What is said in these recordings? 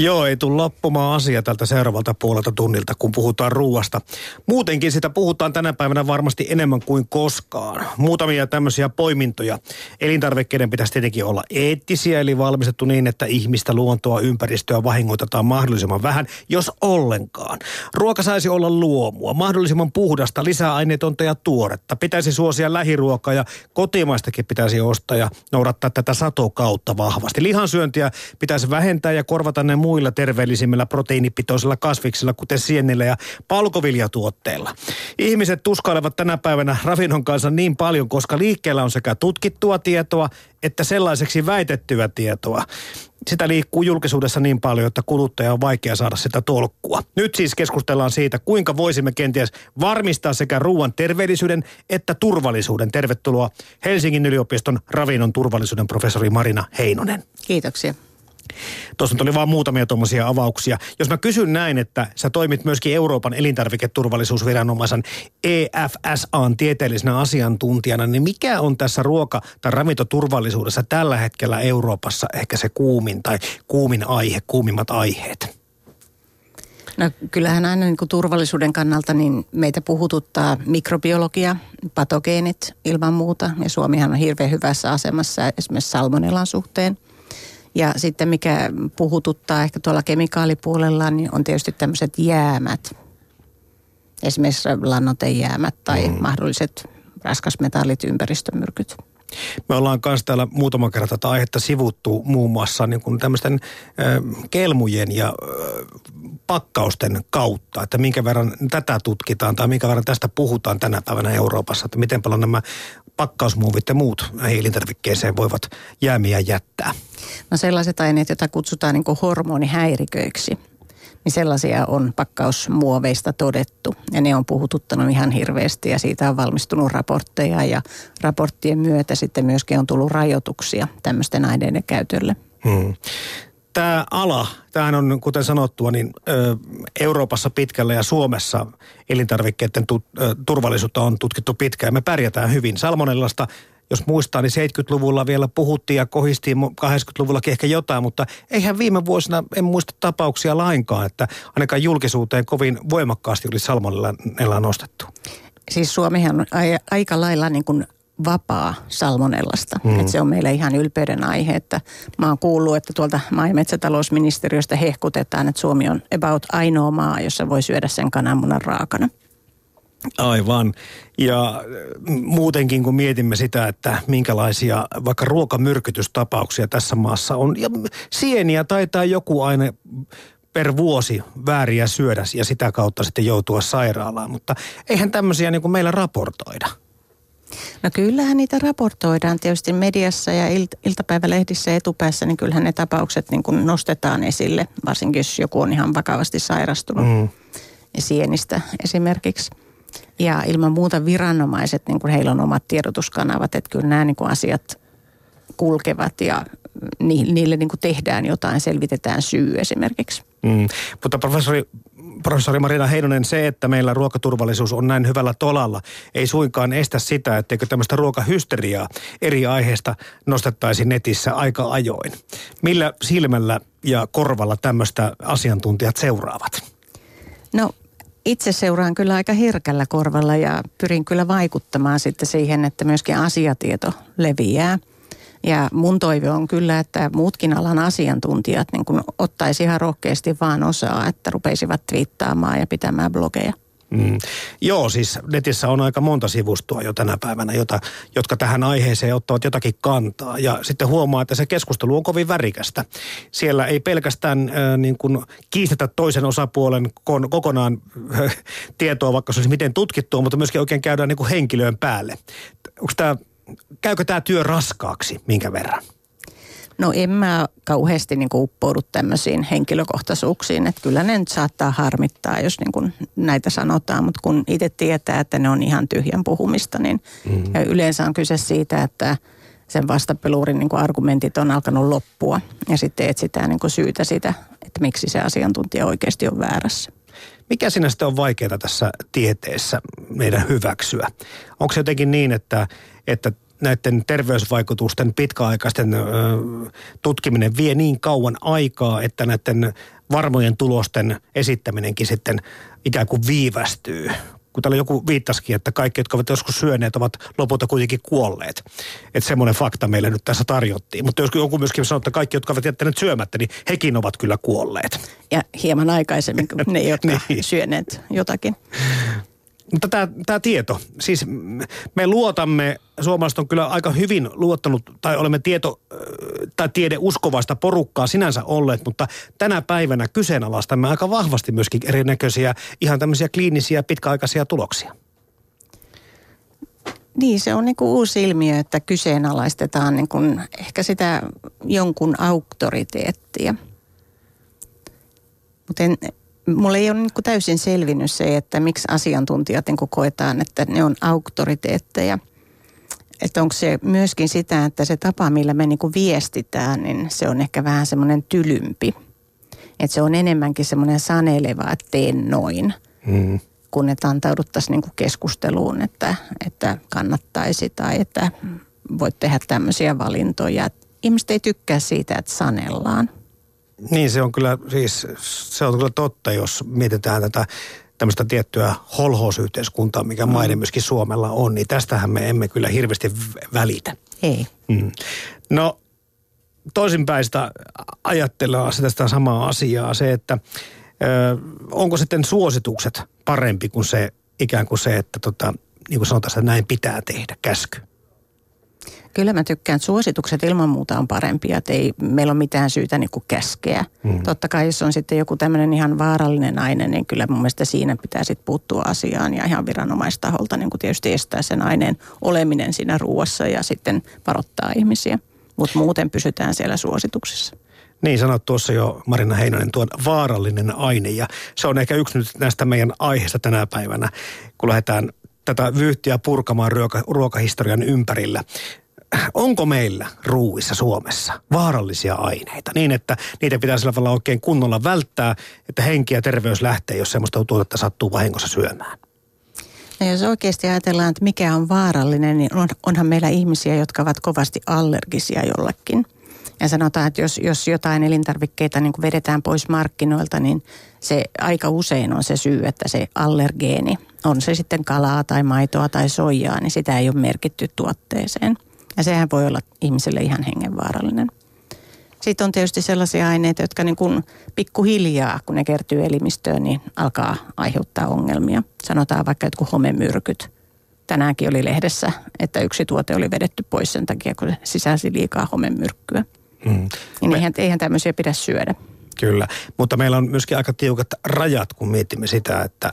Joo, ei tule loppumaan asia tältä seuraavalta puolelta tunnilta, kun puhutaan ruuasta. Muutenkin sitä puhutaan tänä päivänä varmasti enemmän kuin koskaan. Muutamia tämmöisiä poimintoja. Elintarvikkeiden pitäisi tietenkin olla eettisiä, eli valmistettu niin, että ihmistä, luontoa, ympäristöä vahingoitetaan mahdollisimman vähän, jos ollenkaan. Ruoka saisi olla luomua, mahdollisimman puhdasta, lisäaineetonta ja tuoretta. Pitäisi suosia lähiruokaa ja kotimaistakin pitäisi ostaa ja noudattaa tätä satokautta vahvasti. Lihansyöntiä pitäisi vähentää ja korvata ne muilla terveellisimmillä proteiinipitoisilla kasviksilla, kuten sienillä ja palkoviljatuotteilla. Ihmiset tuskailevat tänä päivänä ravinnon kanssa niin paljon, koska liikkeellä on sekä tutkittua tietoa että sellaiseksi väitettyä tietoa. Sitä liikkuu julkisuudessa niin paljon, että kuluttaja on vaikea saada sitä tolkkua. Nyt siis keskustellaan siitä, kuinka voisimme kenties varmistaa sekä ruoan terveellisyyden että turvallisuuden. Tervetuloa Helsingin yliopiston ravinnon turvallisuuden professori Marina Heinonen. Kiitoksia. Tuossa tuli vain muutamia tuommoisia avauksia. Jos mä kysyn näin, että sä toimit myöskin Euroopan elintarviketurvallisuusviranomaisen EFSAn tieteellisenä asiantuntijana, niin mikä on tässä ruoka- tai ravintoturvallisuudessa tällä hetkellä Euroopassa ehkä se kuumin tai kuumin aihe, kuumimmat aiheet? No kyllähän aina niin kuin turvallisuuden kannalta niin meitä puhututtaa mikrobiologia, patogeenit ilman muuta. Ja Suomihan on hirveän hyvässä asemassa esimerkiksi salmonellan suhteen – ja sitten mikä puhututtaa ehkä tuolla kemikaalipuolella, niin on tietysti tämmöiset jäämät. Esimerkiksi lannotejäämät tai mm. mahdolliset raskasmetallit, ympäristömyrkyt. Me ollaan myös täällä muutama kerta tätä aihetta sivuttu muun muassa niin kuin tämmöisten äh, kelmujen ja äh, pakkausten kautta, että minkä verran tätä tutkitaan tai minkä verran tästä puhutaan tänä päivänä Euroopassa, että miten paljon nämä pakkausmuovit ja muut elintarvikkeeseen voivat jäämiä jättää? No sellaiset aineet, joita kutsutaan niin hormonihäiriköiksi, niin sellaisia on pakkausmuoveista todettu. Ja ne on puhututtanut ihan hirveästi ja siitä on valmistunut raportteja ja raporttien myötä sitten myöskin on tullut rajoituksia tämmöisten aineiden käytölle. Hmm tämä ala, tämähän on kuten sanottua, niin Euroopassa pitkällä ja Suomessa elintarvikkeiden tu, ö, turvallisuutta on tutkittu pitkään. Me pärjätään hyvin. Salmonellasta, jos muistaa, niin 70-luvulla vielä puhuttiin ja kohistiin 80-luvullakin ehkä jotain, mutta eihän viime vuosina, en muista tapauksia lainkaan, että ainakaan julkisuuteen kovin voimakkaasti oli salmonella nostettu. Siis Suomihan on aika lailla niin kuin vapaa salmonellasta. Mm. Että se on meille ihan ylpeyden aihe, että mä oon kuullut, että tuolta maa- ja metsätalousministeriöstä hehkutetaan, että Suomi on about ainoa maa, jossa voi syödä sen kananmunan raakana. Aivan. Ja muutenkin kun mietimme sitä, että minkälaisia vaikka ruokamyrkytystapauksia tässä maassa on. Ja sieniä taitaa joku aine per vuosi vääriä syödä ja sitä kautta sitten joutua sairaalaan. Mutta eihän tämmöisiä niin kuin meillä raportoida. No kyllähän niitä raportoidaan tietysti mediassa ja ilt- iltapäivälehdissä etupäässä, niin kyllähän ne tapaukset niin kuin nostetaan esille, varsinkin jos joku on ihan vakavasti sairastunut mm. sienistä esimerkiksi. Ja ilman muuta viranomaiset, niin kuin heillä on omat tiedotuskanavat, että kyllä nämä niin kuin asiat kulkevat ja niille niin kuin tehdään jotain, selvitetään syy esimerkiksi. Mm. Mutta professori professori Marina Heinonen, se, että meillä ruokaturvallisuus on näin hyvällä tolalla, ei suinkaan estä sitä, etteikö tämmöistä ruokahysteriaa eri aiheista nostettaisi netissä aika ajoin. Millä silmällä ja korvalla tämmöistä asiantuntijat seuraavat? No itse seuraan kyllä aika herkällä korvalla ja pyrin kyllä vaikuttamaan sitten siihen, että myöskin asiatieto leviää – ja mun toive on kyllä, että muutkin alan asiantuntijat niin kun ottaisi ihan rohkeasti vaan osaa, että rupeisivat twiittaamaan ja pitämään blogeja. Mm. Joo, siis netissä on aika monta sivustoa jo tänä päivänä, jota, jotka tähän aiheeseen ottavat jotakin kantaa. Ja sitten huomaa, että se keskustelu on kovin värikästä. Siellä ei pelkästään äh, niin kuin kiistetä toisen osapuolen kon, kokonaan äh, tietoa, vaikka se olisi miten tutkittua, mutta myöskin oikein käydään niin kuin henkilöön päälle. Onko tämä käykö tämä työ raskaaksi, minkä verran? No en mä kauheasti niin kuin uppoudu tämmöisiin henkilökohtaisuuksiin, että kyllä ne nyt saattaa harmittaa, jos niin kuin näitä sanotaan, mutta kun itse tietää, että ne on ihan tyhjän puhumista, niin mm-hmm. ja yleensä on kyse siitä, että sen vastapeluurin niin kuin argumentit on alkanut loppua ja sitten etsitään niin kuin syytä sitä, että miksi se asiantuntija oikeasti on väärässä. Mikä sinä sitten on vaikeaa tässä tieteessä meidän hyväksyä? Onko se jotenkin niin, että, että näiden terveysvaikutusten pitkäaikaisten ö, tutkiminen vie niin kauan aikaa, että näiden varmojen tulosten esittäminenkin sitten ikään kuin viivästyy kun täällä joku viittasikin, että kaikki, jotka ovat joskus syöneet, ovat lopulta kuitenkin kuolleet. Että semmoinen fakta meille nyt tässä tarjottiin. Mutta jos joku myöskin sanoo, että kaikki, jotka ovat jättäneet syömättä, niin hekin ovat kyllä kuolleet. Ja hieman aikaisemmin kuin ne, jotka niin. syöneet jotakin. Mutta tämä, tämä tieto, siis me luotamme, suomalaiset on kyllä aika hyvin luottanut, tai olemme tieto tai tiede uskovasta porukkaa sinänsä olleet, mutta tänä päivänä kyseenalaistamme aika vahvasti myöskin erinäköisiä ihan tämmöisiä kliinisiä pitkäaikaisia tuloksia. Niin, se on niin kuin uusi ilmiö, että kyseenalaistetaan niin kuin ehkä sitä jonkun auktoriteettia. Mutta mulle ei ole niin täysin selvinnyt se, että miksi asiantuntijat niin koetaan, että ne on auktoriteetteja. Että onko se myöskin sitä, että se tapa, millä me niin viestitään, niin se on ehkä vähän semmoinen tylympi. Että se on enemmänkin semmoinen saneleva, että teen noin. Mm. Kun että antauduttaisiin niin keskusteluun, että, että kannattaisi tai että voit tehdä tämmöisiä valintoja. Ihmiset ei tykkää siitä, että sanellaan. Niin se on kyllä, siis se on kyllä totta, jos mietitään tätä tämmöistä tiettyä holhousyhteiskuntaa, mikä mm. maine myöskin Suomella on, niin tästähän me emme kyllä hirveästi välitä. Ei. Mm. No toisinpäin sitä ajatellaan sitä, sitä samaa asiaa, se, että ö, onko sitten suositukset parempi kuin se ikään kuin se, että tota, niin kuin sanotaan, että näin pitää tehdä, käsky. Kyllä mä tykkään, että suositukset ilman muuta on parempia, että ei meillä ole mitään syytä niin kuin käskeä. Mm. Totta kai jos on sitten joku tämmöinen ihan vaarallinen aine, niin kyllä mun mielestä siinä pitää sitten puuttua asiaan ja ihan viranomaistaholta niin kuin tietysti estää sen aineen oleminen siinä ruuassa ja sitten varoittaa ihmisiä. Mutta muuten pysytään siellä suosituksissa. Niin sanot tuossa jo Marina Heinonen, tuo vaarallinen aine ja se on ehkä yksi nyt näistä meidän aiheista tänä päivänä, kun lähdetään tätä vyyhtiä purkamaan ruoka, ruokahistorian ympärillä onko meillä ruuissa Suomessa vaarallisia aineita niin, että niitä pitää sillä tavalla oikein kunnolla välttää, että henki ja terveys lähtee, jos semmoista tuotetta sattuu vahingossa syömään? No jos oikeasti ajatellaan, että mikä on vaarallinen, niin on, onhan meillä ihmisiä, jotka ovat kovasti allergisia jollekin. Ja sanotaan, että jos, jos jotain elintarvikkeita niin vedetään pois markkinoilta, niin se aika usein on se syy, että se allergeeni, on se sitten kalaa tai maitoa tai soijaa, niin sitä ei ole merkitty tuotteeseen – ja sehän voi olla ihmiselle ihan hengenvaarallinen. Sitten on tietysti sellaisia aineita, jotka niin kuin pikkuhiljaa, kun ne kertyy elimistöön, niin alkaa aiheuttaa ongelmia. Sanotaan vaikka jotkut homemyrkyt. Tänäänkin oli lehdessä, että yksi tuote oli vedetty pois sen takia, kun se sisälsi liikaa homemyrkkyä. Mm. Niin eihän, eihän tämmöisiä pidä syödä. Kyllä, mutta meillä on myöskin aika tiukat rajat, kun mietimme sitä, että,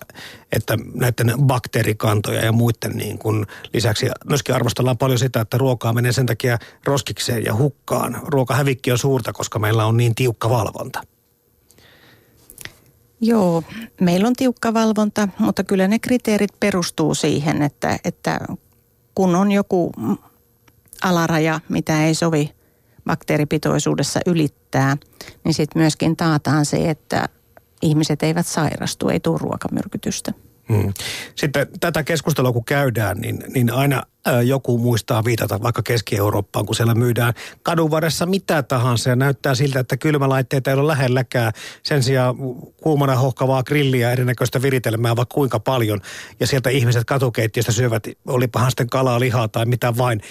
että näiden bakteerikantoja ja muiden niin kuin lisäksi myöskin arvostellaan paljon sitä, että ruokaa menee sen takia roskikseen ja hukkaan. Ruokahävikki on suurta, koska meillä on niin tiukka valvonta. Joo, meillä on tiukka valvonta, mutta kyllä ne kriteerit perustuu siihen, että, että kun on joku alaraja, mitä ei sovi bakteeripitoisuudessa ylittää, niin sitten myöskin taataan se, että ihmiset eivät sairastu, ei tule ruokamyrkytystä. Hmm. Sitten tätä keskustelua kun käydään, niin, niin aina joku muistaa viitata vaikka Keski-Eurooppaan, kun siellä myydään kadun varressa mitä tahansa ja näyttää siltä, että kylmälaitteita ei ole lähelläkään. Sen sijaan kuumana hohkavaa grilliä, erinäköistä viritelmää vaikka kuinka paljon. Ja sieltä ihmiset katukeittiöstä syövät, olipahan sitten kalaa, lihaa tai mitä vain,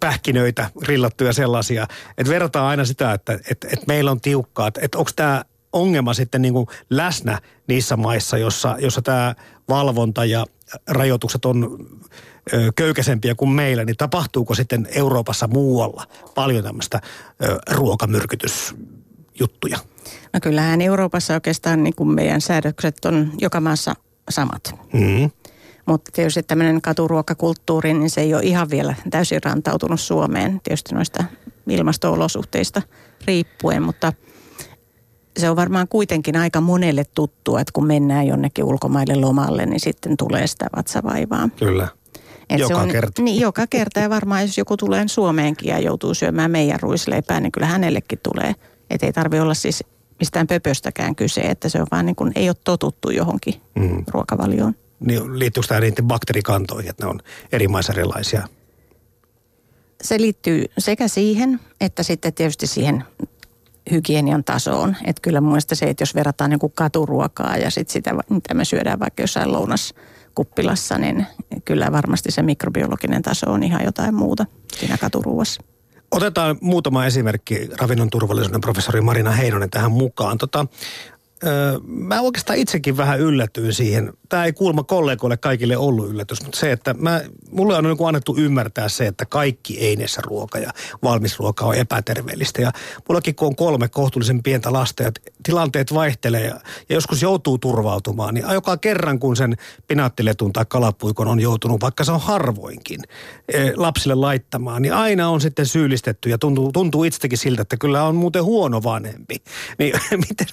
pähkinöitä, grillattuja sellaisia. Että verrataan aina sitä, että et, et meillä on tiukkaa, että et onko tämä ongelma sitten niin kuin läsnä niissä maissa, jossa, jossa tämä valvonta ja rajoitukset on köykäisempiä kuin meillä, niin tapahtuuko sitten Euroopassa muualla paljon tämmöistä ruokamyrkytysjuttuja? No kyllähän Euroopassa oikeastaan niin kuin meidän säädökset on joka maassa samat. Mm-hmm. Mutta tietysti tämmöinen katuruokakulttuuri, niin se ei ole ihan vielä täysin rantautunut Suomeen, tietysti noista ilmasto-olosuhteista riippuen, mutta – se on varmaan kuitenkin aika monelle tuttua, että kun mennään jonnekin ulkomaille lomalle, niin sitten tulee sitä vatsavaivaa. Kyllä. Et joka se on, kerta. Niin, joka kerta ja varmaan jos joku tulee Suomeenkin ja joutuu syömään meidän ruisleipää, niin kyllä hänellekin tulee. Että ei tarvi olla siis mistään pöpöstäkään kyse, että se on vaan niin kuin, ei ole totuttu johonkin mm. ruokavalioon. Niin, liittyykö tämä niiden bakteerikantoihin, että ne on eri maissa erilaisia? se liittyy sekä siihen, että sitten tietysti siihen hygienian tasoon. Että kyllä mun mielestä se, että jos verrataan niin kuin katuruokaa ja sitten sitä, mitä me syödään vaikka jossain lounaskuppilassa, niin kyllä varmasti se mikrobiologinen taso on ihan jotain muuta siinä katuruuassa. Otetaan muutama esimerkki ravinnon turvallisuuden professori Marina Heinonen tähän mukaan. Tota, öö, mä oikeastaan itsekin vähän yllätyin siihen. Tämä ei kuulma kollegoille kaikille ollut yllätys, mutta se, että mä, mulle on niin annettu ymmärtää se, että kaikki einessä ruoka ja valmis ruoka on epäterveellistä. Ja mullakin kun on kolme kohtuullisen pientä lasta ja tilanteet vaihtelee ja, ja joskus joutuu turvautumaan, niin joka kerran kun sen pinaattiletun tai kalapuikon on joutunut, vaikka se on harvoinkin, e, lapsille laittamaan, niin aina on sitten syyllistetty ja tuntuu, tuntuu itsekin siltä, että kyllä on muuten huono vanhempi. Niin miten,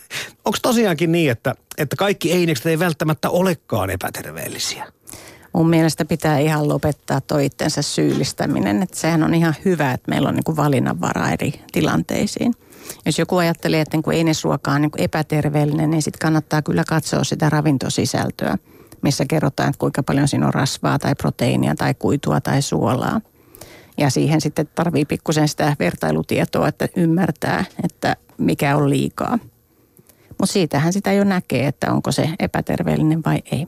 onko tosiaankin niin, että, että kaikki einekset ei välttämättä olekaan epäterveellisiä? mun mielestä pitää ihan lopettaa toi itsensä syyllistäminen. Että sehän on ihan hyvä, että meillä on niin kuin valinnanvara eri tilanteisiin. Jos joku ajattelee, että niin einesruoka on niin epäterveellinen, niin sitten kannattaa kyllä katsoa sitä ravintosisältöä, missä kerrotaan, että kuinka paljon siinä on rasvaa tai proteiinia tai kuitua tai suolaa. Ja siihen sitten tarvii pikkusen sitä vertailutietoa, että ymmärtää, että mikä on liikaa. Mutta siitähän sitä jo näkee, että onko se epäterveellinen vai ei.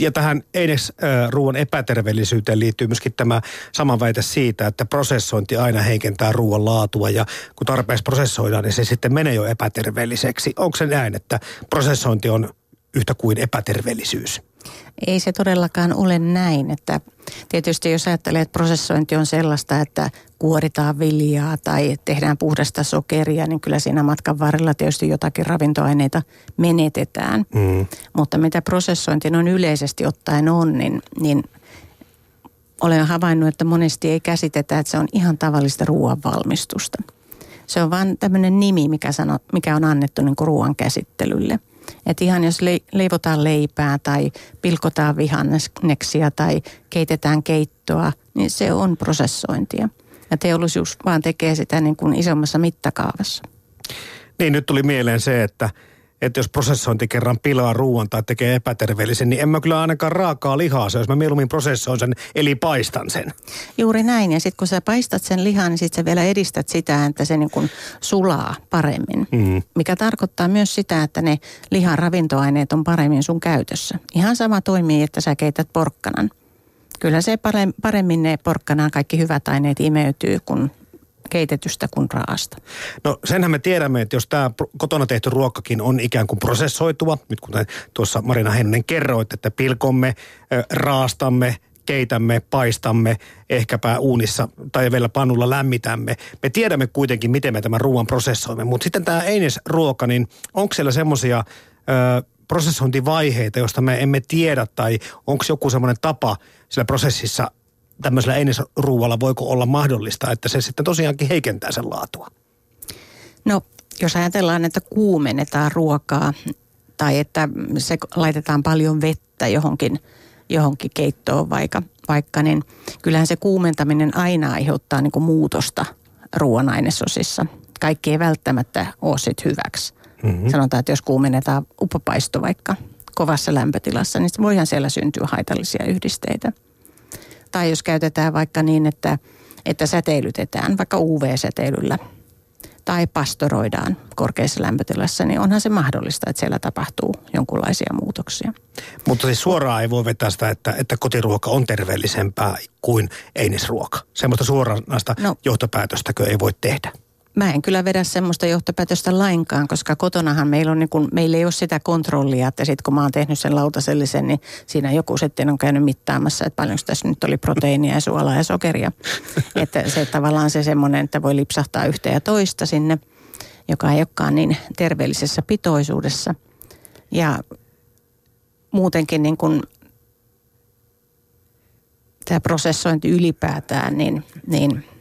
Ja tähän ruoan epäterveellisyyteen liittyy myöskin tämä sama väite siitä, että prosessointi aina heikentää ruoan laatua ja kun tarpeeksi prosessoidaan, niin se sitten menee jo epäterveelliseksi. Onko se näin, että prosessointi on yhtä kuin epäterveellisyys? Ei se todellakaan ole näin, että tietysti jos ajattelee, että prosessointi on sellaista, että kuoritaan viljaa tai tehdään puhdasta sokeria, niin kyllä siinä matkan varrella tietysti jotakin ravintoaineita menetetään. Mm. Mutta mitä prosessointi on yleisesti ottaen on, niin, niin olen havainnut, että monesti ei käsitetä, että se on ihan tavallista ruoanvalmistusta. Se on vain tämmöinen nimi, mikä, sano, mikä on annettu niin ruoan käsittelylle – että ihan jos le- leivotaan leipää tai pilkotaan vihanneksia tai keitetään keittoa, niin se on prosessointia. Ja teollisuus vaan tekee sitä niin kuin isommassa mittakaavassa. Niin, nyt tuli mieleen se, että – että jos prosessointi kerran pilaa ruoan tai tekee epäterveellisen, niin en mä kyllä ainakaan raakaa lihaa se, jos mä mieluummin prosessoin sen, eli paistan sen. Juuri näin, ja sitten kun sä paistat sen lihan, niin sitten sä vielä edistät sitä, että se niin kuin sulaa paremmin. Mm. Mikä tarkoittaa myös sitä, että ne lihan ravintoaineet on paremmin sun käytössä. Ihan sama toimii, että sä keität porkkanan. Kyllä se paremmin ne porkkanaan kaikki hyvät aineet imeytyy, kun keitetystä kuin raasta. No senhän me tiedämme, että jos tämä kotona tehty ruokkakin on ikään kuin prosessoitua, nyt kuten tuossa Marina Heinonen kerroit, että pilkomme, raastamme, keitämme, paistamme, ehkäpä uunissa tai vielä pannulla lämmitämme. Me tiedämme kuitenkin, miten me tämän ruoan prosessoimme, mutta sitten tämä einesruoka, niin onko siellä semmoisia prosessointivaiheita, joista me emme tiedä, tai onko joku semmoinen tapa sillä prosessissa tämmöisellä einesruualla voiko olla mahdollista, että se sitten tosiaankin heikentää sen laatua? No, jos ajatellaan, että kuumennetaan ruokaa tai että se laitetaan paljon vettä johonkin, johonkin keittoon vaikka, vaikka, niin kyllähän se kuumentaminen aina aiheuttaa niin kuin muutosta ruoan ainesosissa. Kaikki ei välttämättä ole sit hyväksi. Mm-hmm. Sanotaan, että jos kuumennetaan upopaisto vaikka kovassa lämpötilassa, niin voihan siellä syntyä haitallisia yhdisteitä – tai jos käytetään vaikka niin, että, että säteilytetään vaikka UV-säteilyllä tai pastoroidaan korkeassa lämpötilassa, niin onhan se mahdollista, että siellä tapahtuu jonkunlaisia muutoksia. Mutta siis suoraan ei voi vetää sitä, että, että kotiruoka on terveellisempää kuin einesruoka. Semmoista suoranaista no, johtopäätöstäkö ei voi tehdä? Mä en kyllä vedä semmoista johtopäätöstä lainkaan, koska kotonahan meillä, on niin kun, meillä ei ole sitä kontrollia, että sitten kun mä oon tehnyt sen lautasellisen, niin siinä joku sitten on käynyt mittaamassa, että paljonko tässä nyt oli proteiinia ja suolaa ja sokeria. että se tavallaan se semmoinen, että voi lipsahtaa yhtä ja toista sinne, joka ei olekaan niin terveellisessä pitoisuudessa. Ja muutenkin niin kun tämä prosessointi ylipäätään, niin, niin –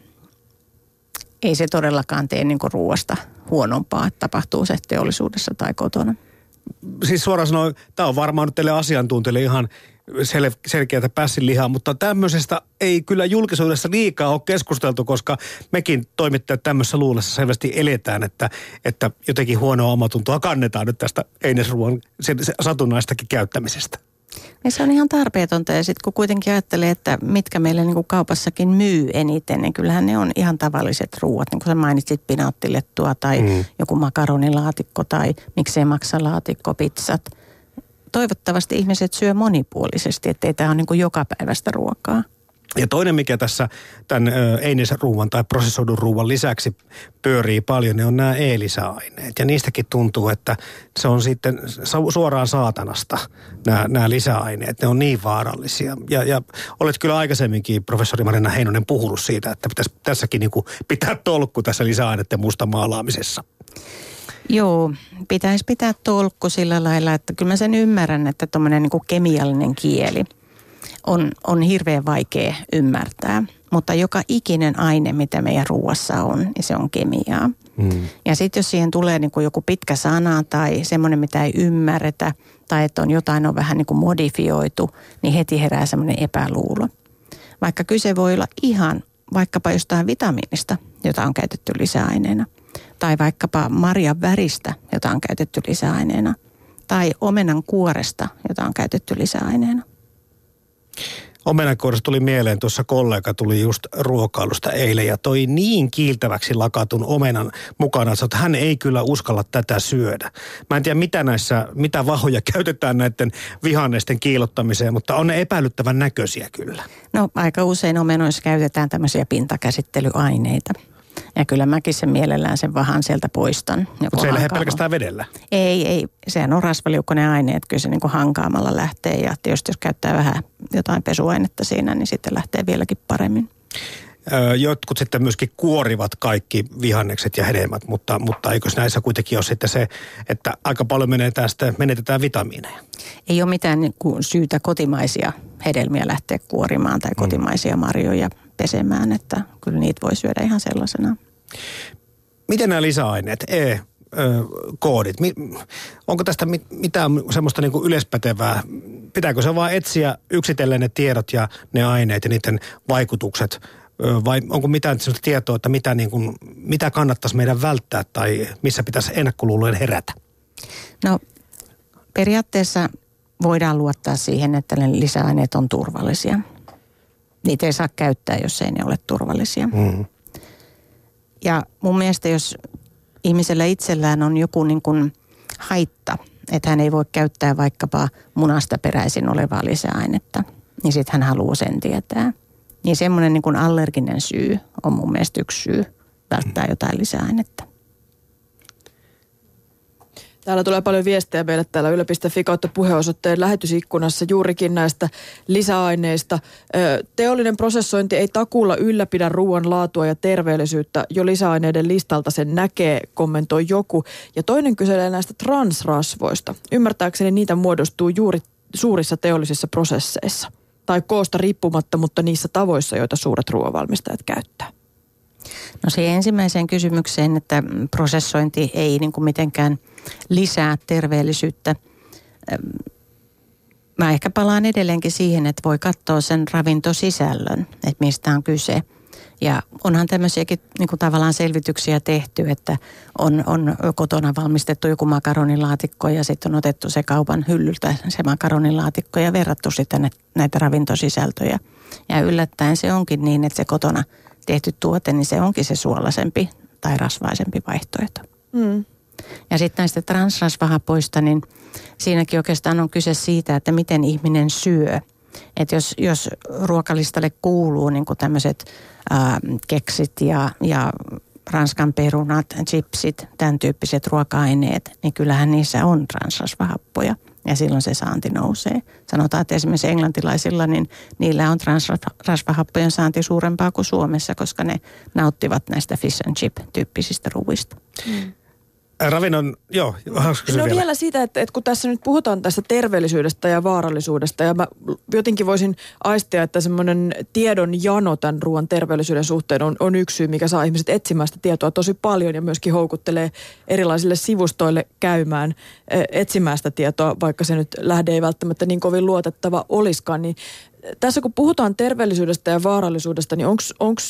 ei se todellakaan tee niin ruoasta huonompaa, että tapahtuu se teollisuudessa tai kotona. Siis suoraan sanoen, tämä on varmaan nyt teille asiantuntijoille ihan sel- selkeätä pässilihaa, mutta tämmöisestä ei kyllä julkisuudessa liikaa ole keskusteltu, koska mekin toimittajat tämmöisessä luulessa selvästi eletään, että, että jotenkin huonoa omatuntoa kannetaan nyt tästä einesruoan satunnaistakin käyttämisestä. Ja se on ihan tarpeetonta ja sitten kun kuitenkin ajattelee, että mitkä meillä niin kuin kaupassakin myy eniten, niin kyllähän ne on ihan tavalliset ruuat. Niin kuin sä mainitsit pinaattilettua tai mm. joku makaronilaatikko tai miksei maksalaatikko, pizzat. Toivottavasti ihmiset syö monipuolisesti, ettei tämä ole niin kuin jokapäiväistä ruokaa. Ja toinen, mikä tässä tämän einesruuan tai prosessoidun ruuan lisäksi pyörii paljon, ne on nämä e-lisäaineet. Ja niistäkin tuntuu, että se on sitten suoraan saatanasta nämä, nämä lisäaineet. Ne on niin vaarallisia. Ja, ja olet kyllä aikaisemminkin, professori Marina Heinonen, puhunut siitä, että pitäisi tässäkin niin kuin pitää tolkku tässä lisäaineiden musta maalaamisessa. Joo, pitäisi pitää tolkku sillä lailla, että kyllä mä sen ymmärrän, että tuommoinen niin kemiallinen kieli – on, on hirveän vaikea ymmärtää. Mutta joka ikinen aine, mitä meidän ruuassa on, niin se on kemiaa. Mm. Ja sitten jos siihen tulee niin kuin joku pitkä sana tai semmoinen, mitä ei ymmärretä, tai että on jotain on vähän niin kuin modifioitu, niin heti herää semmoinen epäluulo. Vaikka kyse voi olla ihan vaikkapa jostain vitamiinista, jota on käytetty lisäaineena. Tai vaikkapa marjan väristä, jota on käytetty lisäaineena. Tai omenan kuoresta, jota on käytetty lisäaineena. Omenankuoresta tuli mieleen, tuossa kollega tuli just ruokailusta eilen ja toi niin kiiltäväksi lakatun omenan mukana, että hän ei kyllä uskalla tätä syödä. Mä en tiedä mitä näissä, mitä vahoja käytetään näiden vihannesten kiilottamiseen, mutta on ne epäilyttävän näköisiä kyllä. No aika usein omenoissa käytetään tämmöisiä pintakäsittelyaineita. Ja kyllä mäkin sen mielellään sen vahan sieltä poistan. Mutta se ei lähde pelkästään vedellä? Ei, ei. Sehän on rasvaliukkoinen aine, että kyllä se niin kuin hankaamalla lähtee. Ja tietysti jos käyttää vähän jotain pesuainetta siinä, niin sitten lähtee vieläkin paremmin. Jotkut sitten myöskin kuorivat kaikki vihannekset ja hedelmät, mutta, mutta eikö näissä kuitenkin ole sitten se, että aika paljon menee tästä, menetetään vitamiineja? Ei ole mitään niin kuin syytä kotimaisia hedelmiä lähteä kuorimaan tai mm. kotimaisia marjoja pesemään, että kyllä niitä voi syödä ihan sellaisena. Miten nämä lisäaineet, E, koodit. Onko tästä mitään semmoista niin kuin yleispätevää? Pitääkö se vaan etsiä yksitellen ne tiedot ja ne aineet ja niiden vaikutukset? Vai onko mitään sellaista tietoa, että mitä, niin kuin, mitä kannattaisi meidän välttää tai missä pitäisi ennakkoluulojen herätä? No periaatteessa voidaan luottaa siihen, että ne lisäaineet on turvallisia – niitä ei saa käyttää, jos ei ne ole turvallisia. Mm. Ja mun mielestä, jos ihmisellä itsellään on joku niin kuin haitta, että hän ei voi käyttää vaikkapa munasta peräisin olevaa lisäainetta, niin sitten hän haluaa sen tietää. Niin semmoinen niin kuin allerginen syy on mun mielestä yksi syy välttää jotain lisäainetta. Täällä tulee paljon viestejä meille täällä yle.fi kautta puheosoitteen lähetysikkunassa juurikin näistä lisäaineista. Teollinen prosessointi ei takuulla ylläpidä ruoan laatua ja terveellisyyttä. Jo lisäaineiden listalta sen näkee, kommentoi joku. Ja toinen kyselee näistä transrasvoista. Ymmärtääkseni niitä muodostuu juuri suurissa teollisissa prosesseissa. Tai koosta riippumatta, mutta niissä tavoissa, joita suuret ruoanvalmistajat käyttää. No siihen ensimmäiseen kysymykseen, että prosessointi ei niin kuin mitenkään lisää terveellisyyttä. Mä ehkä palaan edelleenkin siihen, että voi katsoa sen ravintosisällön, että mistä on kyse. Ja onhan tämmöisiäkin niin kuin tavallaan selvityksiä tehty, että on, on kotona valmistettu joku makaronilaatikko ja sitten on otettu se kaupan hyllyltä se makaronilaatikko ja verrattu sitten näitä ravintosisältöjä. Ja yllättäen se onkin niin, että se kotona – tehty tuote, niin se onkin se suolaisempi tai rasvaisempi vaihtoehto. Mm. Ja sitten näistä transrasvahapoista, niin siinäkin oikeastaan on kyse siitä, että miten ihminen syö. Että jos, jos ruokalistalle kuuluu niin tämmöiset keksit ja, ja ranskan perunat, chipsit, tämän tyyppiset ruoka-aineet, niin kyllähän niissä on transrasvahappoja – ja silloin se saanti nousee. Sanotaan, että esimerkiksi englantilaisilla, niin niillä on transrasvahappojen saanti suurempaa kuin Suomessa, koska ne nauttivat näistä fish and chip-tyyppisistä ruuista. Mm. Ravinnon, joo, No vielä? vielä siitä, että, että kun tässä nyt puhutaan tästä terveellisyydestä ja vaarallisuudesta, ja mä jotenkin voisin aistia, että semmoinen tiedon jano tämän ruoan terveellisyyden suhteen on, on yksi syy, mikä saa ihmiset etsimään sitä tietoa tosi paljon ja myöskin houkuttelee erilaisille sivustoille käymään e, etsimään sitä tietoa, vaikka se nyt lähde ei välttämättä niin kovin luotettava olisikaan. Niin tässä kun puhutaan terveellisyydestä ja vaarallisuudesta, niin onko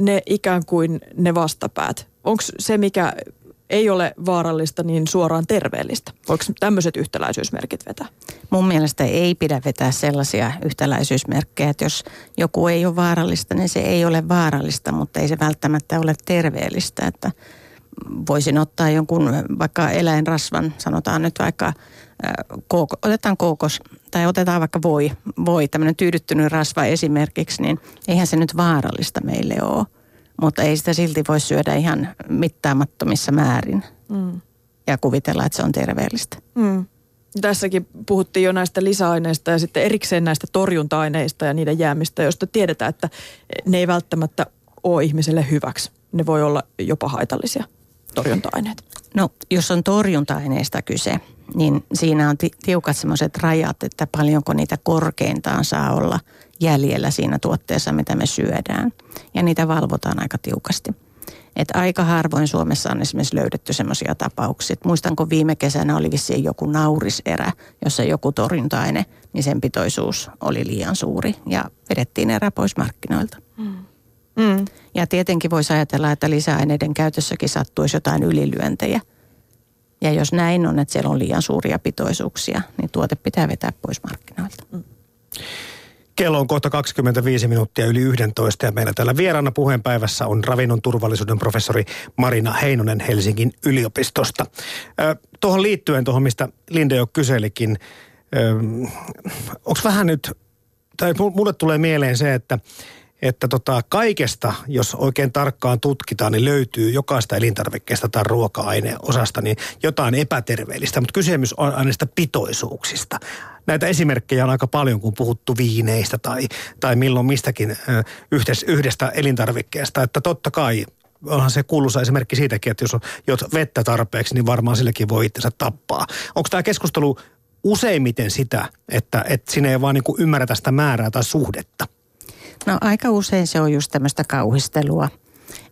ne ikään kuin ne vastapäät? Onko se, mikä ei ole vaarallista, niin suoraan terveellistä? Voiko tämmöiset yhtäläisyysmerkit vetää? Mun mielestä ei pidä vetää sellaisia yhtäläisyysmerkkejä, että jos joku ei ole vaarallista, niin se ei ole vaarallista, mutta ei se välttämättä ole terveellistä. Että voisin ottaa jonkun vaikka eläinrasvan, sanotaan nyt vaikka otetaan kookos tai otetaan vaikka voi, voi tämmöinen tyydyttynyt rasva esimerkiksi, niin eihän se nyt vaarallista meille ole. Mutta ei sitä silti voi syödä ihan mittaamattomissa määrin mm. ja kuvitella, että se on terveellistä. Mm. Tässäkin puhuttiin jo näistä lisäaineista ja sitten erikseen näistä torjunta-aineista ja niiden jäämistä, joista tiedetään, että ne ei välttämättä ole ihmiselle hyväksi. Ne voi olla jopa haitallisia torjunta-aineet. No, jos on torjunta-aineista kyse, niin siinä on tiukat sellaiset rajat, että paljonko niitä korkeintaan saa olla jäljellä siinä tuotteessa, mitä me syödään. Ja niitä valvotaan aika tiukasti. Et aika harvoin Suomessa on esimerkiksi löydetty semmoisia tapauksia. Muistanko viime kesänä oli vissiin joku nauriserä, jossa joku torjunta-aine, niin sen pitoisuus oli liian suuri ja vedettiin erä pois markkinoilta. Mm. Mm. Ja tietenkin voisi ajatella, että lisäaineiden käytössäkin sattuisi jotain ylilyöntejä – ja jos näin on, että siellä on liian suuria pitoisuuksia, niin tuote pitää vetää pois markkinoilta. Mm. Kello on kohta 25 minuuttia yli 11 ja meillä täällä vieraana puheenpäivässä on ravinnon turvallisuuden professori Marina Heinonen Helsingin yliopistosta. tuohon liittyen, tuohon mistä Linde jo kyselikin, onko vähän nyt, tai mulle tulee mieleen se, että että tota, kaikesta, jos oikein tarkkaan tutkitaan, niin löytyy jokaista elintarvikkeesta tai ruoka-aineosasta niin jotain epäterveellistä, mutta kysymys on aina pitoisuuksista. Näitä esimerkkejä on aika paljon, kun puhuttu viineistä tai, tai milloin mistäkin yhdestä, elintarvikkeesta. Että totta kai onhan se kuuluisa esimerkki siitäkin, että jos on jot vettä tarpeeksi, niin varmaan silläkin voi itsensä tappaa. Onko tämä keskustelu useimmiten sitä, että, että sinne ei vaan niin ymmärretä sitä määrää tai suhdetta? No aika usein se on just tämmöistä kauhistelua.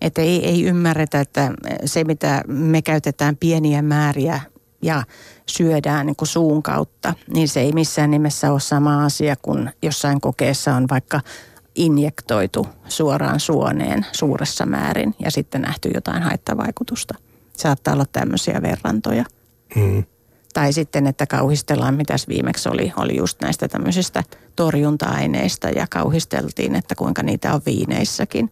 Että ei, ei ymmärretä, että se mitä me käytetään pieniä määriä ja syödään niin kuin suun kautta, niin se ei missään nimessä ole sama asia kuin jossain kokeessa on vaikka injektoitu suoraan suoneen suuressa määrin ja sitten nähty jotain haittavaikutusta. Saattaa olla tämmöisiä verrantoja. Mm. Tai sitten, että kauhistellaan, mitäs viimeksi oli, oli just näistä tämmöisistä torjunta-aineista ja kauhisteltiin, että kuinka niitä on viineissäkin.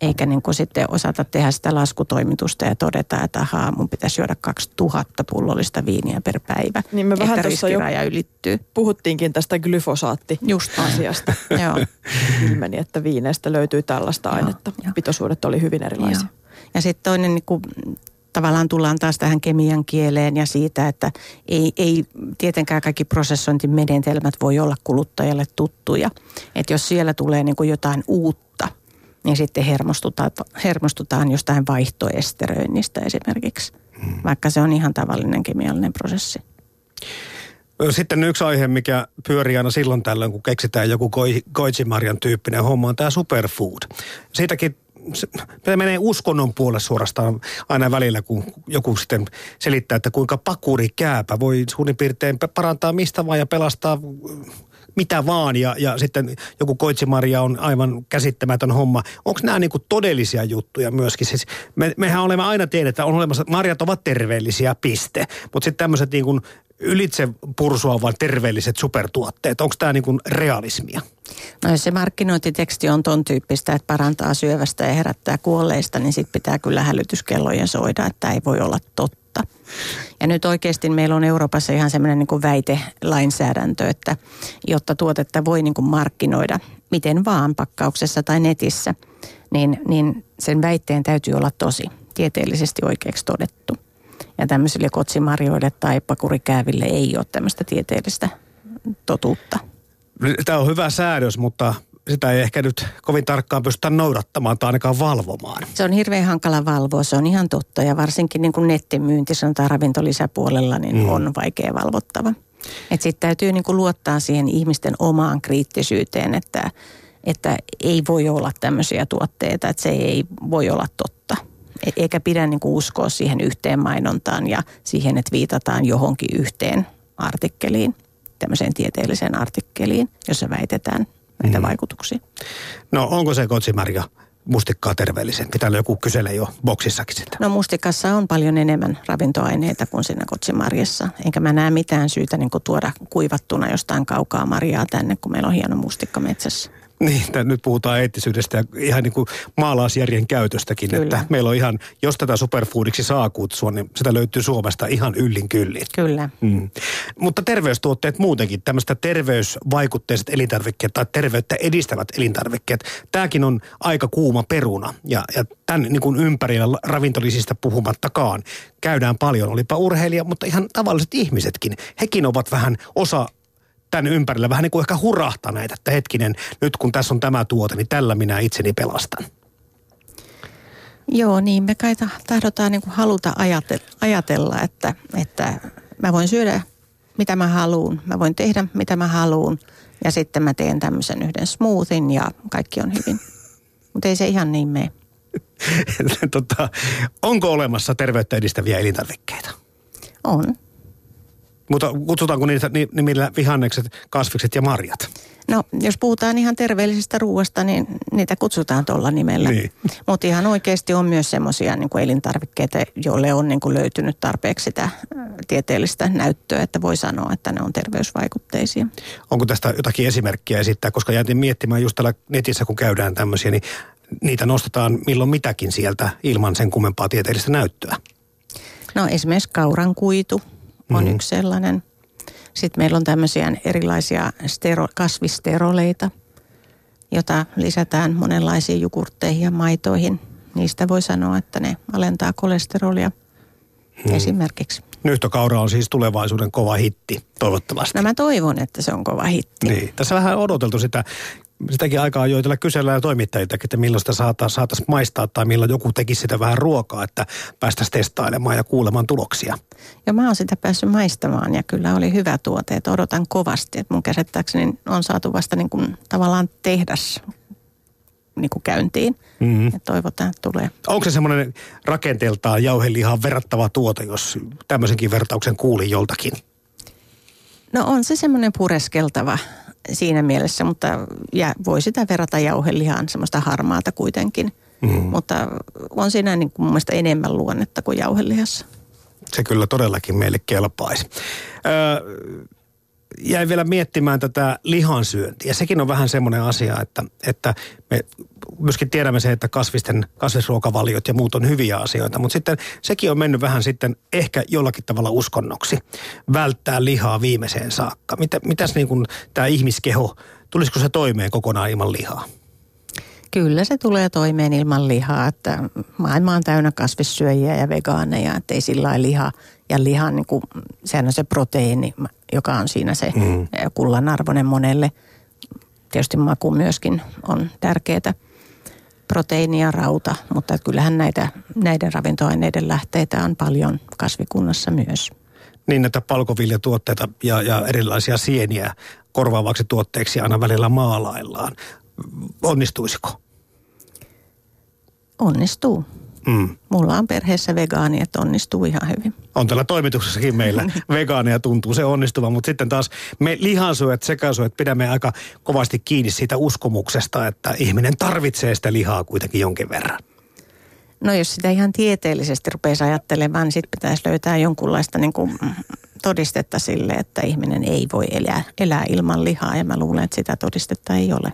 Eikä niin kuin sitten osata tehdä sitä laskutoimitusta ja todeta, että ahaa, mun pitäisi juoda 2000 pullollista viiniä per päivä, niin me vähän että jo ylittyy. Puhuttiinkin tästä glyfosaatti-asiasta. Joo. Ilmeni, että viineistä löytyy tällaista ainetta. Joo, Pitoisuudet oli hyvin erilaisia. Joo. Ja sitten toinen niin kuin tavallaan tullaan taas tähän kemian kieleen ja siitä, että ei, ei tietenkään kaikki prosessointimenetelmät voi olla kuluttajalle tuttuja. Että jos siellä tulee niin kuin jotain uutta, niin sitten hermostutaan, hermostutaan jostain vaihtoesteröinnistä esimerkiksi, hmm. vaikka se on ihan tavallinen kemiallinen prosessi. Sitten yksi aihe, mikä pyörii aina silloin tällöin, kun keksitään joku Goichimarjan tyyppinen homma, on tämä superfood. Siitäkin se, menee uskonnon puolelle suorastaan aina välillä, kun joku sitten selittää, että kuinka pakuri kääpä voi suurin piirtein parantaa mistä vaan ja pelastaa mitä vaan ja, ja sitten joku koitsimaria on aivan käsittämätön homma. Onko nämä niinku todellisia juttuja myöskin? Siis me, mehän olemme aina tiedä, että on olemassa, marjat ovat terveellisiä, piste. Mutta sitten tämmöiset niinku ylitse pursuavan terveelliset supertuotteet, onko tämä niinku realismia? No jos se markkinointiteksti on ton tyyppistä, että parantaa syövästä ja herättää kuolleista, niin sitten pitää kyllä hälytyskellojen soida, että ei voi olla totta. Ja nyt oikeasti meillä on Euroopassa ihan semmoinen niin väitelainsäädäntö, että jotta tuotetta voi niin kuin markkinoida miten vaan pakkauksessa tai netissä, niin, niin sen väitteen täytyy olla tosi tieteellisesti oikeaksi todettu. Ja tämmöisille kotsimarjoille tai pakurikääville ei ole tämmöistä tieteellistä totuutta. Tämä on hyvä säädös, mutta sitä ei ehkä nyt kovin tarkkaan pystytä noudattamaan tai ainakaan valvomaan. Se on hirveän hankala valvoa, se on ihan totta. Ja varsinkin niin kuin nettimyynti, sanotaan ravintolisäpuolella, niin mm. on vaikea valvottava. Sitten täytyy niin kuin luottaa siihen ihmisten omaan kriittisyyteen, että, että ei voi olla tämmöisiä tuotteita, että se ei voi olla totta. E- eikä pidä niin kuin uskoa siihen yhteen mainontaan ja siihen, että viitataan johonkin yhteen artikkeliin tämmöiseen tieteelliseen artikkeliin, jossa väitetään näitä mm. vaikutuksia. No onko se kotsimarja mustikkaa terveellisempi? Täällä joku kyselee jo boksissakin sitä. No mustikassa on paljon enemmän ravintoaineita kuin siinä kotsimarjassa. Enkä mä näe mitään syytä niin tuoda kuivattuna jostain kaukaa marjaa tänne, kun meillä on hieno mustikka metsässä. Niin, nyt puhutaan eettisyydestä ja ihan niin kuin maalaisjärjen käytöstäkin. Kyllä. Että meillä on ihan, jos tätä superfoodiksi saa kutsua, niin sitä löytyy Suomesta ihan yllin kyllin. Kyllä. Mm. Mutta terveystuotteet muutenkin, tämmöistä terveysvaikutteiset elintarvikkeet tai terveyttä edistävät elintarvikkeet, tämäkin on aika kuuma peruna. Ja, ja tämän niin kuin ympärillä ravintolisista puhumattakaan käydään paljon, olipa urheilija, mutta ihan tavalliset ihmisetkin. Hekin ovat vähän osa tämän ympärillä vähän niin kuin ehkä hurahtaneet, että hetkinen, nyt kun tässä on tämä tuote, niin tällä minä itseni pelastan. Joo, niin me kai tahdotaan niin kuin haluta ajatella, että, että mä voin syödä mitä mä haluan, mä voin tehdä mitä mä haluan ja sitten mä teen tämmöisen yhden smoothin ja kaikki on hyvin. Mutta ei se ihan niin mene. tota, onko olemassa terveyttä edistäviä elintarvikkeita? On. Mutta kutsutaanko niitä nimillä vihannekset, kasvikset ja marjat? No, jos puhutaan ihan terveellisestä ruoasta, niin niitä kutsutaan tuolla nimellä. Niin. Mutta ihan oikeasti on myös semmoisia niin elintarvikkeita, joille on niin kuin löytynyt tarpeeksi sitä tieteellistä näyttöä, että voi sanoa, että ne on terveysvaikutteisia. Onko tästä jotakin esimerkkiä esittää? Koska jätin miettimään just täällä netissä, kun käydään tämmöisiä, niin niitä nostetaan milloin mitäkin sieltä ilman sen kummempaa tieteellistä näyttöä. No esimerkiksi kaurankuitu on mm. yksi sellainen. Sitten meillä on tämmöisiä erilaisia stero, kasvisteroleita, jota lisätään monenlaisiin jukurtteihin ja maitoihin. Niistä voi sanoa, että ne alentaa kolesterolia hmm. esimerkiksi. Nyhtökaura on siis tulevaisuuden kova hitti, toivottavasti. No mä toivon, että se on kova hitti. Niin. Tässä vähän odoteltu sitä sitäkin aikaa joitella kysellään toimittajilta, että milloin sitä saataisiin saatais maistaa tai milloin joku tekisi sitä vähän ruokaa, että päästäisiin testailemaan ja kuulemaan tuloksia. Ja mä oon sitä päässyt maistamaan ja kyllä oli hyvä tuote, että odotan kovasti. Että mun käsittääkseni on saatu vasta niin kuin tavallaan tehdas niin kuin käyntiin. Mm-hmm. Ja toivotaan, että tulee. Onko se semmoinen rakenteeltaan jauhelihaan verrattava tuote, jos tämmöisenkin vertauksen kuuli joltakin? No on se semmoinen pureskeltava siinä mielessä, mutta ja voi sitä verrata jauhelihaan, semmoista harmaata kuitenkin. Mm. Mutta on siinä niin kuin mun mielestä enemmän luonnetta kuin jauhelihassa. Se kyllä todellakin meille kelpaisi. Öö, jäin vielä miettimään tätä lihansyöntiä. Sekin on vähän semmoinen asia, että, että me myöskin tiedämme se, että kasvisten, kasvisruokavaliot ja muut on hyviä asioita, mutta sitten sekin on mennyt vähän sitten ehkä jollakin tavalla uskonnoksi välttää lihaa viimeiseen saakka. Mitä, mitäs niin kuin tämä ihmiskeho, tulisiko se toimeen kokonaan ilman lihaa? Kyllä se tulee toimeen ilman lihaa, että maailma on täynnä kasvissyöjiä ja vegaaneja, että ei sillä liha ja lihan, niin kuin, sehän on se proteiini, joka on siinä se mm. kullanarvoinen monelle. Tietysti maku myöskin on tärkeää proteiini ja rauta, mutta kyllähän näitä, näiden ravintoaineiden lähteitä on paljon kasvikunnassa myös. Niin, näitä palkoviljatuotteita ja, ja erilaisia sieniä korvaavaksi tuotteeksi aina välillä maalaillaan. Onnistuisiko? Onnistuu. Mm. Mulla on perheessä vegaani, että onnistuu ihan hyvin. On täällä toimituksessakin meillä vegaania tuntuu se onnistuva, mutta sitten taas me lihansyöt, sekasuojat pidämme aika kovasti kiinni siitä uskomuksesta, että ihminen tarvitsee sitä lihaa kuitenkin jonkin verran. No jos sitä ihan tieteellisesti rupeaa ajattelemaan, niin sitten pitäisi löytää jonkunlaista niin kuin todistetta sille, että ihminen ei voi elää, elää ilman lihaa ja mä luulen, että sitä todistetta ei ole.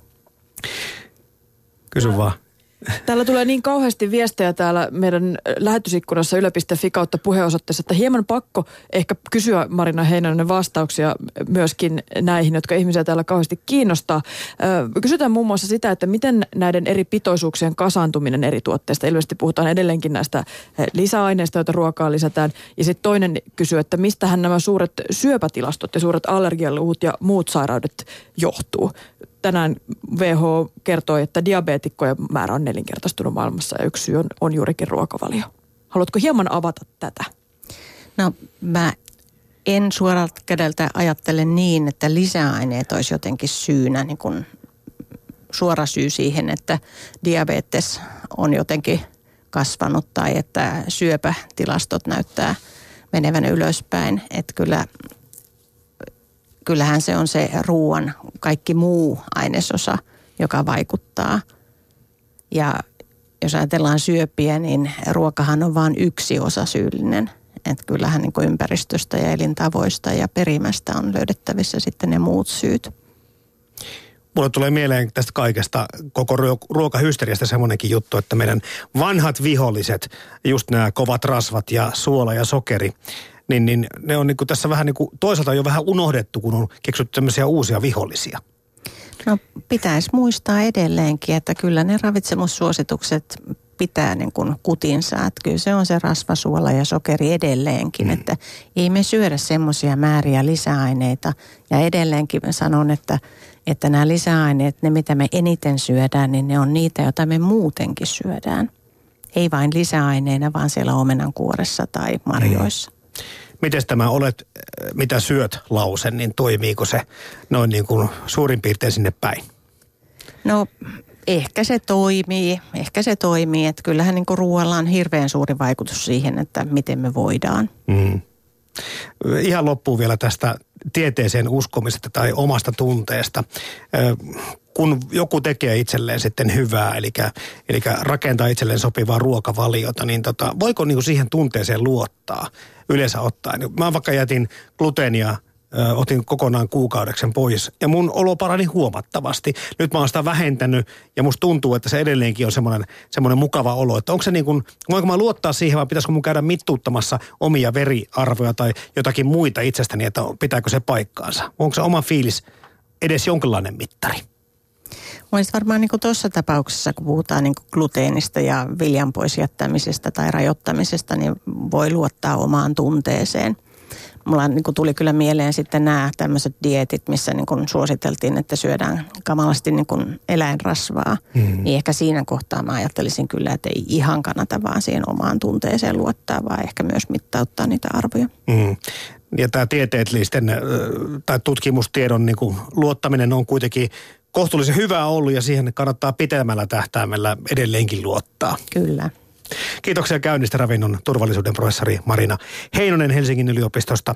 Kysy vaan. Täällä tulee niin kauheasti viestejä täällä meidän lähetysikkunassa yle.fi kautta puheenosoitteessa, että hieman pakko ehkä kysyä Marina Heinonen vastauksia myöskin näihin, jotka ihmisiä täällä kauheasti kiinnostaa. Kysytään muun muassa sitä, että miten näiden eri pitoisuuksien kasaantuminen eri tuotteista, ilmeisesti puhutaan edelleenkin näistä lisäaineista, joita ruokaa lisätään. Ja sitten toinen kysyy, että mistähän nämä suuret syöpätilastot ja suuret allergialuvut ja muut sairaudet johtuu tänään WHO kertoi, että diabeetikkojen määrä on nelinkertaistunut maailmassa ja yksi syy on, on juurikin ruokavalio. Haluatko hieman avata tätä? No mä en suoralta kädeltä ajattele niin, että lisäaineet olisi jotenkin syynä, niin kuin suora syy siihen, että diabetes on jotenkin kasvanut tai että syöpätilastot näyttää menevän ylöspäin. Että kyllä kyllähän se on se ruoan kaikki muu ainesosa, joka vaikuttaa. Ja jos ajatellaan syöpiä, niin ruokahan on vain yksi osa syyllinen. Että kyllähän niin ympäristöstä ja elintavoista ja perimästä on löydettävissä sitten ne muut syyt. Mulle tulee mieleen tästä kaikesta koko ruokahysteriasta semmoinenkin juttu, että meidän vanhat viholliset, just nämä kovat rasvat ja suola ja sokeri, niin, niin ne on niin kuin tässä vähän niin kuin toisaalta jo vähän unohdettu, kun on keksitty tämmöisiä uusia vihollisia. No pitäisi muistaa edelleenkin, että kyllä ne ravitsemussuositukset pitää niin kuin kutinsa. Että kyllä se on se rasvasuola ja sokeri edelleenkin, mm. että ei me syödä semmoisia määriä lisäaineita. Ja edelleenkin sanon, että, että nämä lisäaineet, ne mitä me eniten syödään, niin ne on niitä, joita me muutenkin syödään. Ei vain lisäaineina, vaan siellä omenankuoressa tai marjoissa. Mm. Miten tämä olet, mitä syöt lause, niin toimiiko se noin niin kuin suurin piirtein sinne päin? No ehkä se toimii, ehkä se toimii, että kyllähän niin ruoalla on hirveän suuri vaikutus siihen, että miten me voidaan. Mm. Ihan loppuun vielä tästä tieteeseen uskomisesta tai omasta tunteesta. Kun joku tekee itselleen sitten hyvää, eli, eli rakentaa itselleen sopivaa ruokavaliota, niin tota, voiko niin siihen tunteeseen luottaa yleensä ottaen? Mä vaikka jätin gluteenia otin kokonaan kuukaudeksen pois. Ja mun olo parani huomattavasti. Nyt mä oon sitä vähentänyt ja musta tuntuu, että se edelleenkin on semmoinen, semmoinen mukava olo. Että onko se niin kuin, voinko mä luottaa siihen vai pitäisikö mun käydä mittuuttamassa omia veriarvoja tai jotakin muita itsestäni, että pitääkö se paikkaansa? Onko se oma fiilis edes jonkinlainen mittari? Mielestäni varmaan niin tuossa tapauksessa, kun puhutaan niin gluteenista ja viljan pois jättämisestä tai rajoittamisesta, niin voi luottaa omaan tunteeseen – mulla niin kuin tuli kyllä mieleen sitten nämä tämmöiset dietit, missä niin kuin suositeltiin, että syödään kamalasti niin kuin eläinrasvaa. Mm. Niin ehkä siinä kohtaa mä ajattelisin kyllä, että ei ihan kannata vaan siihen omaan tunteeseen luottaa, vaan ehkä myös mittauttaa niitä arvoja. Mm. Ja tämä tieteellisten tai tutkimustiedon niin kuin luottaminen on kuitenkin kohtuullisen hyvää ollut ja siihen kannattaa pitemmällä tähtäimellä edelleenkin luottaa. Kyllä. Kiitoksia käynnistä ravinnon turvallisuuden professori Marina Heinonen Helsingin yliopistosta.